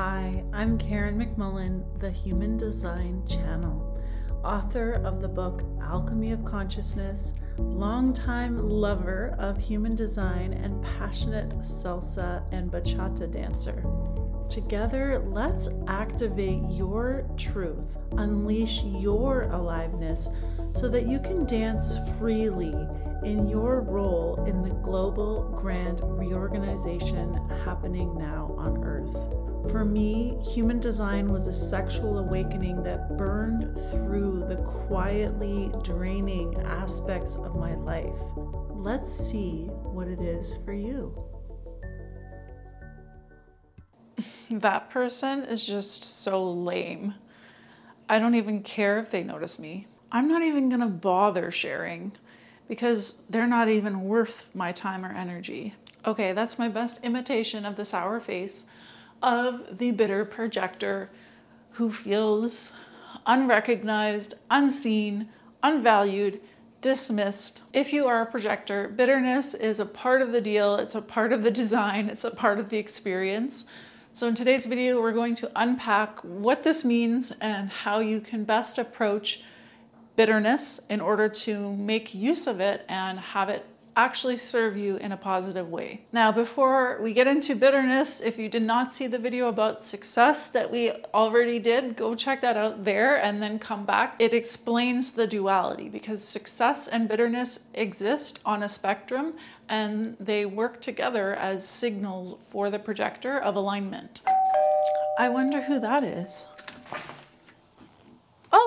Hi, I'm Karen McMullen, the Human Design Channel, author of the book Alchemy of Consciousness, longtime lover of human design, and passionate salsa and bachata dancer. Together, let's activate your truth, unleash your aliveness so that you can dance freely in your role in the global grand reorganization happening now on Earth. For me, human design was a sexual awakening that burned through the quietly draining aspects of my life. Let's see what it is for you. that person is just so lame. I don't even care if they notice me. I'm not even gonna bother sharing because they're not even worth my time or energy. Okay, that's my best imitation of the sour face of the bitter projector who feels unrecognized, unseen, unvalued, dismissed. If you are a projector, bitterness is a part of the deal, it's a part of the design, it's a part of the experience. So in today's video, we're going to unpack what this means and how you can best approach bitterness in order to make use of it and have it actually serve you in a positive way. Now, before we get into bitterness, if you did not see the video about success that we already did, go check that out there and then come back. It explains the duality because success and bitterness exist on a spectrum and they work together as signals for the projector of alignment. I wonder who that is.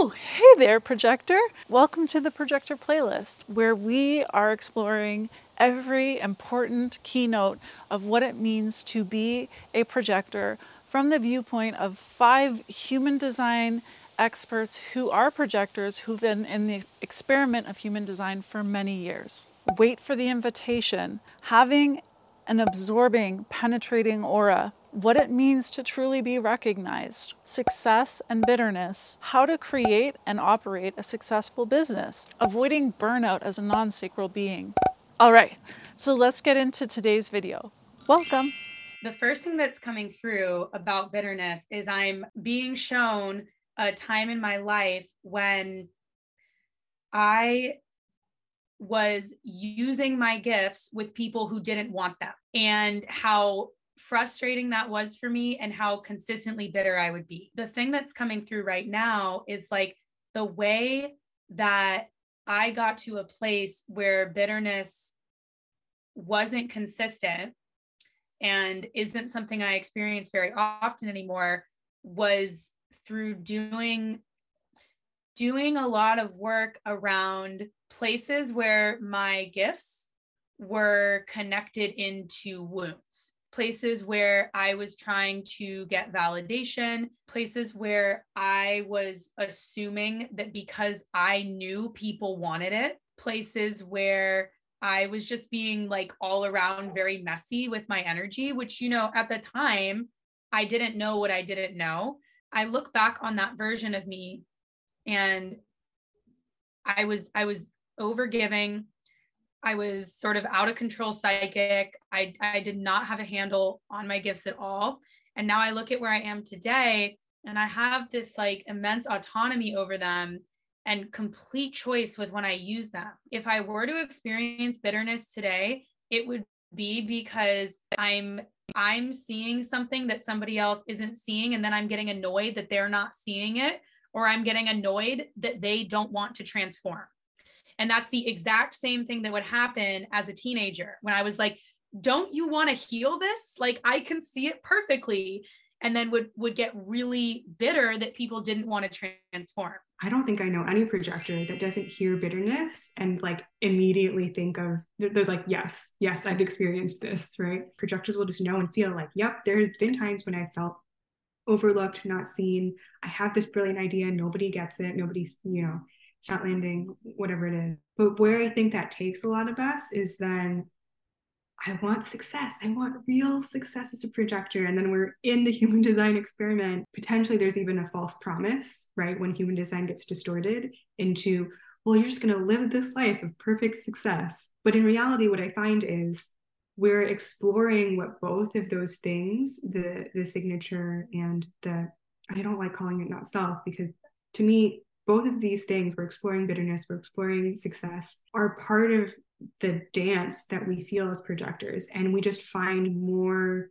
Oh, hey there, projector. Welcome to the Projector Playlist, where we are exploring every important keynote of what it means to be a projector from the viewpoint of five human design experts who are projectors who've been in the experiment of human design for many years. Wait for the invitation. Having an absorbing, penetrating aura what it means to truly be recognized, success and bitterness, how to create and operate a successful business, avoiding burnout as a non sacral being. All right, so let's get into today's video. Welcome. The first thing that's coming through about bitterness is I'm being shown a time in my life when I was using my gifts with people who didn't want them and how frustrating that was for me and how consistently bitter I would be. The thing that's coming through right now is like the way that I got to a place where bitterness wasn't consistent and isn't something I experience very often anymore was through doing doing a lot of work around places where my gifts were connected into wounds places where I was trying to get validation, places where I was assuming that because I knew people wanted it, places where I was just being like all around very messy with my energy, which, you know, at the time, I didn't know what I didn't know. I look back on that version of me and I was, I was over giving. I was sort of out of control psychic. I, I did not have a handle on my gifts at all. And now I look at where I am today and I have this like immense autonomy over them and complete choice with when I use them. If I were to experience bitterness today, it would be because I'm I'm seeing something that somebody else isn't seeing and then I'm getting annoyed that they're not seeing it or I'm getting annoyed that they don't want to transform. And that's the exact same thing that would happen as a teenager when I was like, don't you want to heal this? Like I can see it perfectly. And then would would get really bitter that people didn't want to transform. I don't think I know any projector that doesn't hear bitterness and like immediately think of they're, they're, like, yes, yes, I've experienced this, right? Projectors will just know and feel like, yep, there have been times when I felt overlooked, not seen. I have this brilliant idea, nobody gets it, nobody's, you know, not landing, whatever it is. But where I think that takes a lot of us is then I want success. I want real success as a projector. And then we're in the human design experiment. Potentially, there's even a false promise, right? When human design gets distorted into, well, you're just going to live this life of perfect success. But in reality, what I find is we're exploring what both of those things, the the signature and the I don't like calling it not self because to me, both of these things, we're exploring bitterness, we're exploring success, are part of the dance that we feel as projectors. And we just find more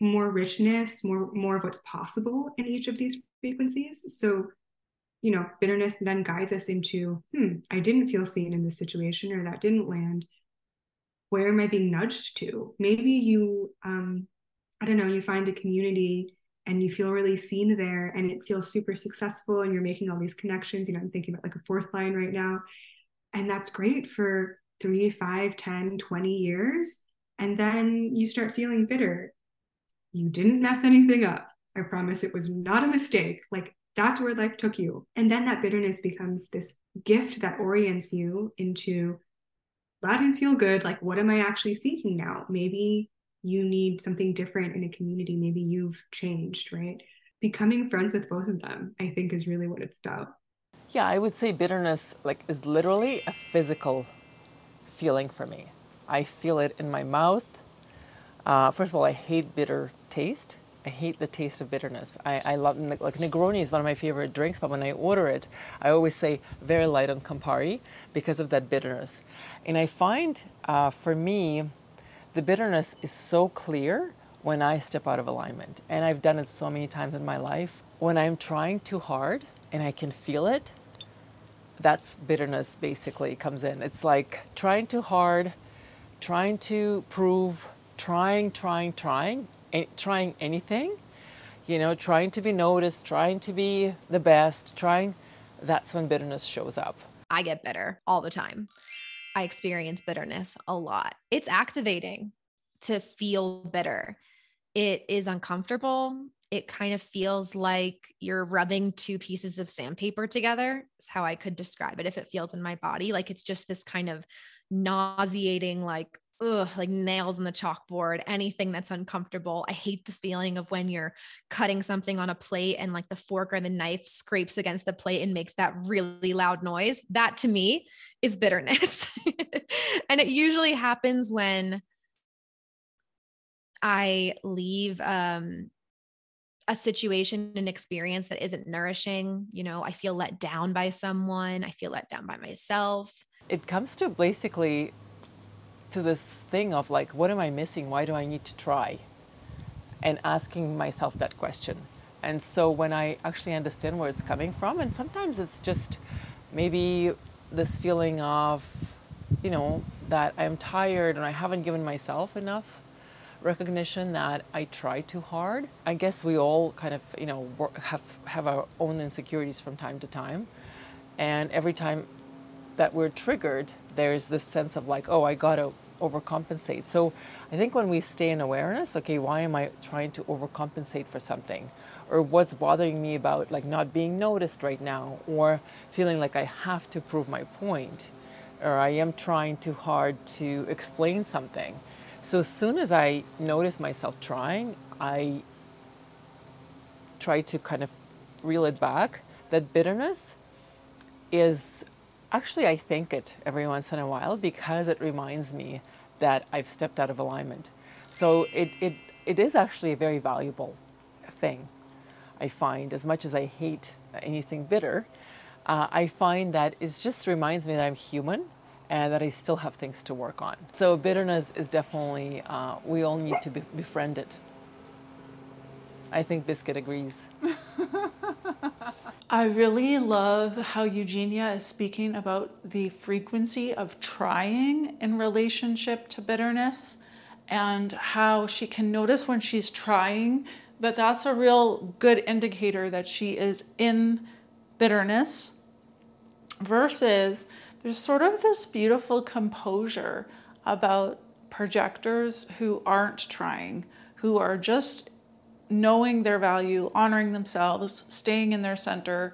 more richness, more more of what's possible in each of these frequencies. So, you know, bitterness then guides us into, hmm, I didn't feel seen in this situation or that didn't land. Where am I being nudged to? Maybe you um, I don't know, you find a community and you feel really seen there and it feels super successful and you're making all these connections. You know, I'm thinking about like a fourth line right now. And that's great for three, five, 10, 20 years. And then you start feeling bitter. You didn't mess anything up. I promise it was not a mistake. Like that's where life took you. And then that bitterness becomes this gift that orients you into that didn't feel good. Like, what am I actually seeking now? Maybe you need something different in a community. Maybe you've changed, right? Becoming friends with both of them, I think, is really what it's about. Yeah, I would say bitterness like is literally a physical feeling for me. I feel it in my mouth. Uh, first of all, I hate bitter taste. I hate the taste of bitterness. I, I love like Negroni is one of my favorite drinks, but when I order it, I always say very light on Campari because of that bitterness. And I find uh, for me, the bitterness is so clear when I step out of alignment. And I've done it so many times in my life. When I'm trying too hard and I can feel it, that's bitterness basically comes in. It's like trying too hard, trying to prove, trying, trying, trying, trying anything, you know, trying to be noticed, trying to be the best, trying. That's when bitterness shows up. I get bitter all the time. I experience bitterness a lot. It's activating to feel bitter. It is uncomfortable it kind of feels like you're rubbing two pieces of sandpaper together. Is how I could describe it if it feels in my body. Like it's just this kind of nauseating, like, ugh, like nails on the chalkboard, anything that's uncomfortable. I hate the feeling of when you're cutting something on a plate and like the fork or the knife scrapes against the plate and makes that really loud noise. That to me is bitterness. and it usually happens when I leave um, a situation an experience that isn't nourishing you know i feel let down by someone i feel let down by myself. It comes to basically to this thing of like what am i missing? Why do i need to try? And asking myself that question. And so when i actually understand where it's coming from and sometimes it's just maybe this feeling of you know that i'm tired and i haven't given myself enough recognition that I try too hard. I guess we all kind of, you know, have have our own insecurities from time to time, and every time that we're triggered, there's this sense of like, oh, I got to overcompensate. So I think when we stay in awareness, okay, why am I trying to overcompensate for something? Or what's bothering me about like not being noticed right now or feeling like I have to prove my point or I am trying too hard to explain something. So as soon as I notice myself trying, I try to kind of reel it back. That bitterness is actually, I thank it every once in a while because it reminds me that I've stepped out of alignment. So it, it, it is actually a very valuable thing, I find, as much as I hate anything bitter. Uh, I find that it just reminds me that I'm human and that I still have things to work on. So bitterness is definitely, uh, we all need to be befriended. I think Biscuit agrees. I really love how Yeugenia is speaking about the frequency of trying in relationship to bitterness and how she can notice when she's trying that that's a real good indicator that she is in bitterness versus there's sort of this beautiful composure about projectors who aren't trying, who are just knowing their value, honoring themselves, staying in their center,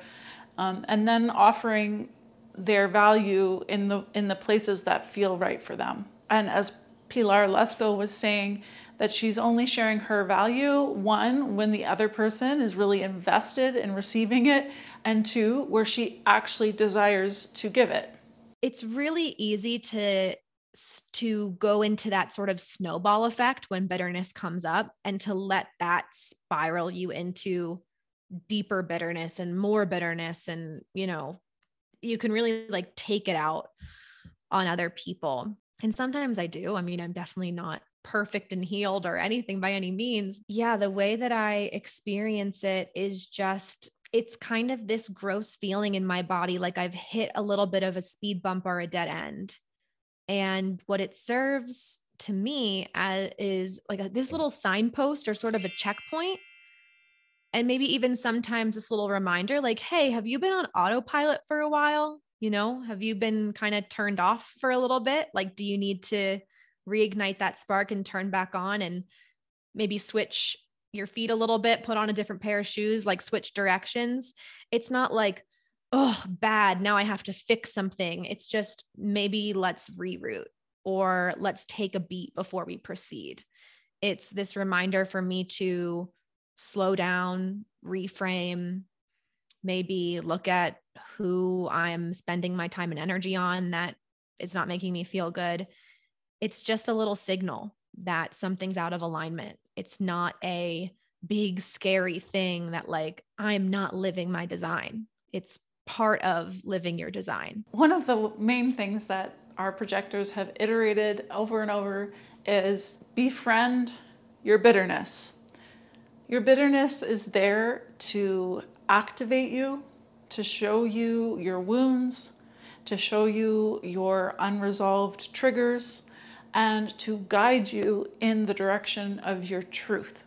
um, and then offering their value in the in the places that feel right for them. And as Pilar Lesko was saying, that she's only sharing her value one when the other person is really invested in receiving it, and two where she actually desires to give it. It's really easy to to go into that sort of snowball effect when bitterness comes up and to let that spiral you into deeper bitterness and more bitterness and you know you can really like take it out on other people. And sometimes i do. I mean i'm definitely not perfect and healed or anything by any means. Yeah the way that i experience it is just it's kind of this gross feeling in my body like i've hit a little bit of a speed bump or a dead end. And what it serves to me as, is like a, this little signpost or sort of a checkpoint. And maybe even sometimes this little reminder like hey have you been on autopilot for a while? You know have you been kind of turned off for a little bit? Like do you need to reignite that spark and turn back on and maybe switch your feet a little bit put on a different pair of shoes like switch directions. It's not like oh bad now i have to fix something. It's just maybe let's reroute or let's take a beat before we proceed. It's this reminder for me to slow down, reframe, maybe look at who I'm spending my time and energy on that is not making me feel good. It's just a little signal that something's out of alignment. It's not a big, scary thing that, like, I'm not living my design. It's part of living your design. One of the main things that our projectors have iterated over and over is befriend your bitterness. Your bitterness is there to activate you, to show you your wounds, to show you your unresolved triggers, and to guide you in the direction of your truth.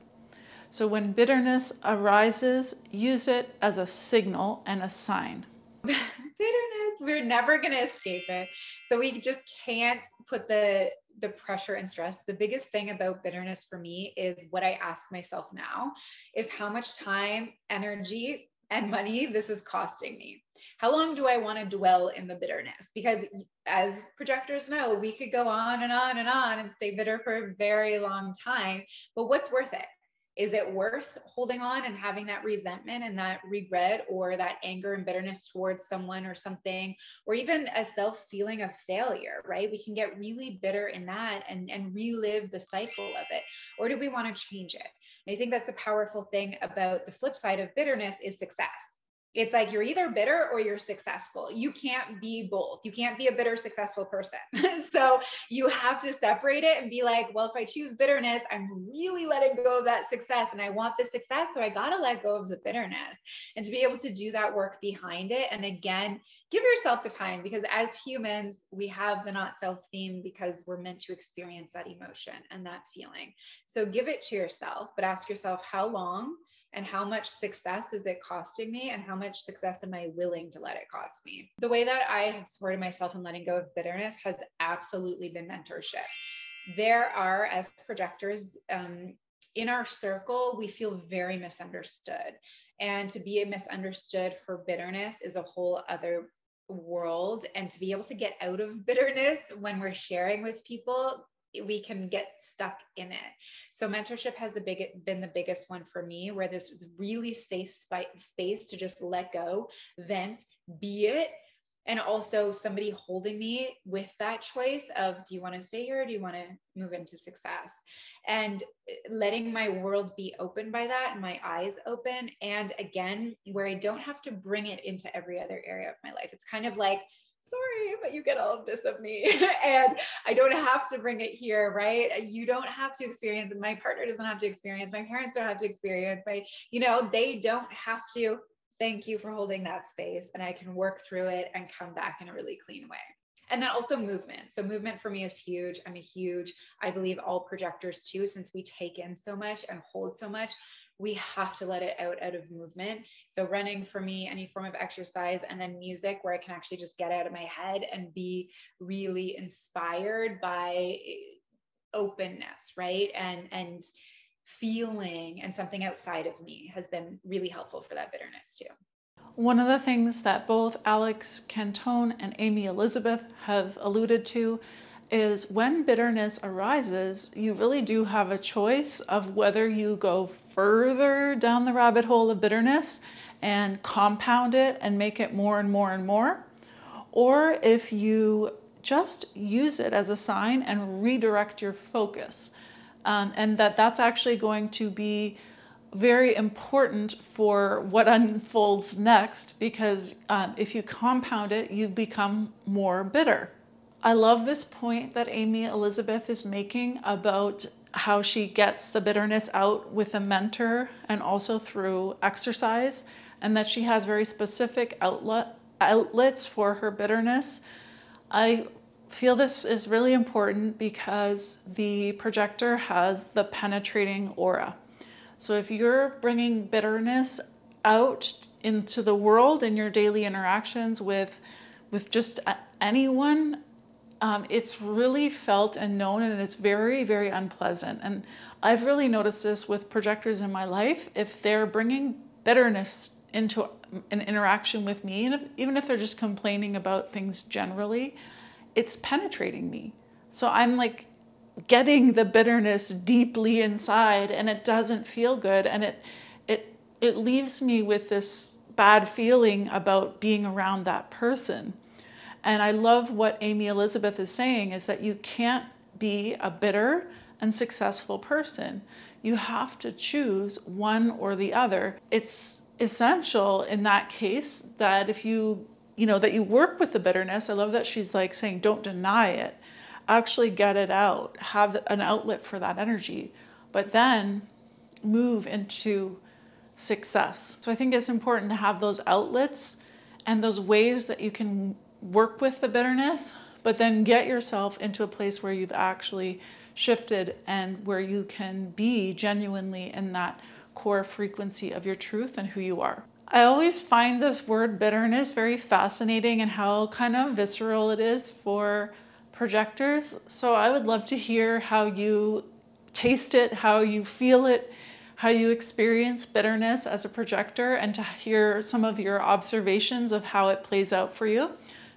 So when bitterness arises, use it as a signal and a sign. bitterness, we're never going to escape it. So we just can't put the the pressure and stress the biggest thing about bitterness for me is what i ask myself now is how much time energy and money this is costing me how long do i want to dwell in the bitterness? Because as projectors know we could go on and on and on and stay bitter for a very long time but what's worth it? Is it worth holding on and having that resentment and that regret or that anger and bitterness towards someone or something or even a self feeling of failure right? We can get really bitter in that and and relive the cycle of it or do we want to change it? And i think that's a powerful thing about the flip side of bitterness is success it's like you're either bitter or you're successful. You can't be both. You can't be a bitter, successful person. so you have to separate it and be like, well, if I choose bitterness, I'm really letting go of that success and I want the success. So I got to let go of the bitterness and to be able to do that work behind it. And again, give yourself the time because as humans, we have the not self theme because we're meant to experience that emotion and that feeling. So give it to yourself, but ask yourself how long and how much success is it costing me and how much success am I willing to let it cost me? The way that I have supported myself in letting go of bitterness has absolutely been mentorship. There are, as projectors, um, in our circle, we feel very misunderstood. And to be misunderstood for bitterness is a whole other world. And to be able to get out of bitterness when we're sharing with people, we can get stuck in it. So mentorship has the big been the biggest one for me, where this really safe sp- space to just let go, vent, be it, and also somebody holding me with that choice of do you want to stay here or do you want to move into success? And letting my world be open by that and my eyes open. And again where i don't have to bring it into every other area of my life. It's kind of like sorry, but you get all of this of me. and I don't have to bring it here, right? You don't have to experience, my partner doesn't have to experience, my parents don't have to experience, my, you know, they don't have to. Thank you for holding that space. And I can work through it and come back in a really clean way. And then also movement. So, movement for me is huge. I'm a huge, I believe all projectors too, since we take in so much and hold so much we have to let it out out of movement. So running for me, any form of exercise, and then music where I can actually just get out of my head and be really inspired by openness, right? And and feeling and something outside of me has been really helpful for that bitterness too. One of the things that both Alex Cantone and Amy Elizabeth have alluded to is when bitterness arises, you really do have a choice of whether you go further down the rabbit hole of bitterness and compound it and make it more and more and more, or if you just use it as a sign and redirect your focus. Um, and that that's actually going to be very important for what unfolds next because um, if you compound it, you become more bitter. I love this point that Amy Elizabeth is making about how she gets the bitterness out with a mentor and also through exercise, and that she has very specific outlet, outlets for her bitterness. I feel this is really important because the projector has the penetrating aura. So if you're bringing bitterness out into the world in your daily interactions with with just anyone um, it's really felt and known and it's very very unpleasant. And i've really noticed this with projectors in my life. If they're bringing bitterness into an interaction with me and if, even if they're just complaining about things generally it's penetrating me. So i'm like getting the bitterness deeply inside and it doesn't feel good. And it it it leaves me with this bad feeling about being around that person and I love what Amy Elizabeth is saying is that you can't be a bitter and successful person. You have to choose one or the other. It's essential in that case that if you, you know, that you work with the bitterness. I love that she's like saying don't deny it. Actually get it out. Have an outlet for that energy. But then move into success. So I think it's important to have those outlets and those ways that you can work with the bitterness, but then get yourself into a place where you've actually shifted and where you can be genuinely in that core frequency of your truth and who you are. I always find this word bitterness very fascinating and how kind of visceral it is for projectors. So I would love to hear how you taste it, how you feel it, how you experience bitterness as a projector, and to hear some of your observations of how it plays out for you.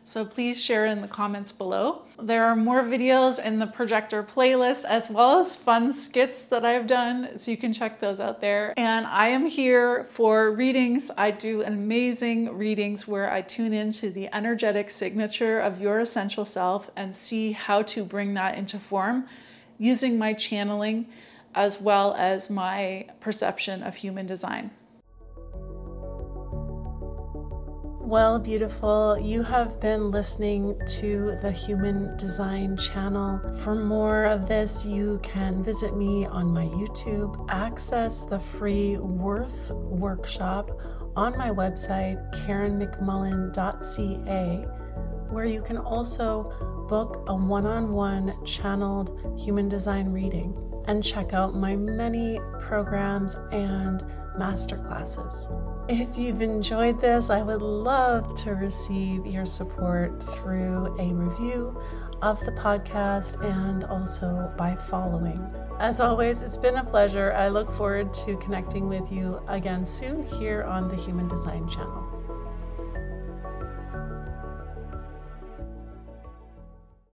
So please share in the comments below. There are more videos in the projector playlist as well as fun skits that I've done, so you can check those out there. And I am here for readings. I do amazing readings where I tune into the energetic signature of your essential self and see how to bring that into form using my channeling as well as my perception of human design. Well, beautiful, you have been listening to the Human Design channel. For more of this, you can visit me on my YouTube, access the free Worth workshop on my website, karenmcmullen.ca, where you can also book a one on one channeled human design reading and check out my many programs and masterclasses. If you've enjoyed this, I would love to receive your support through a review of the podcast and also by following. As always, it's been a pleasure. I look forward to connecting with you again soon here on the Human Design channel.